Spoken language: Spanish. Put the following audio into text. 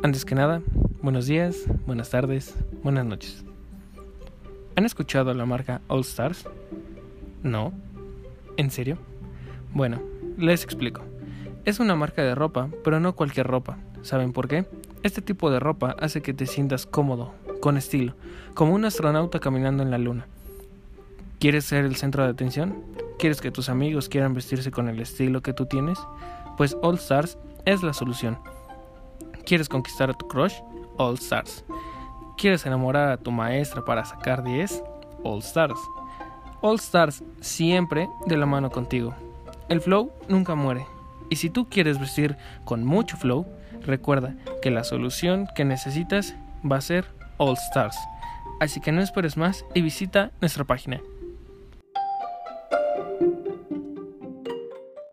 Antes que nada, buenos días, buenas tardes, buenas noches. ¿Han escuchado la marca All Stars? ¿No? ¿En serio? Bueno, les explico. Es una marca de ropa, pero no cualquier ropa. ¿Saben por qué? Este tipo de ropa hace que te sientas cómodo, con estilo, como un astronauta caminando en la luna. ¿Quieres ser el centro de atención? ¿Quieres que tus amigos quieran vestirse con el estilo que tú tienes? Pues All Stars es la solución. ¿Quieres conquistar a tu crush? All Stars. ¿Quieres enamorar a tu maestra para sacar 10? All Stars. All Stars siempre de la mano contigo. El flow nunca muere. Y si tú quieres vestir con mucho flow, recuerda que la solución que necesitas va a ser All Stars. Así que no esperes más y visita nuestra página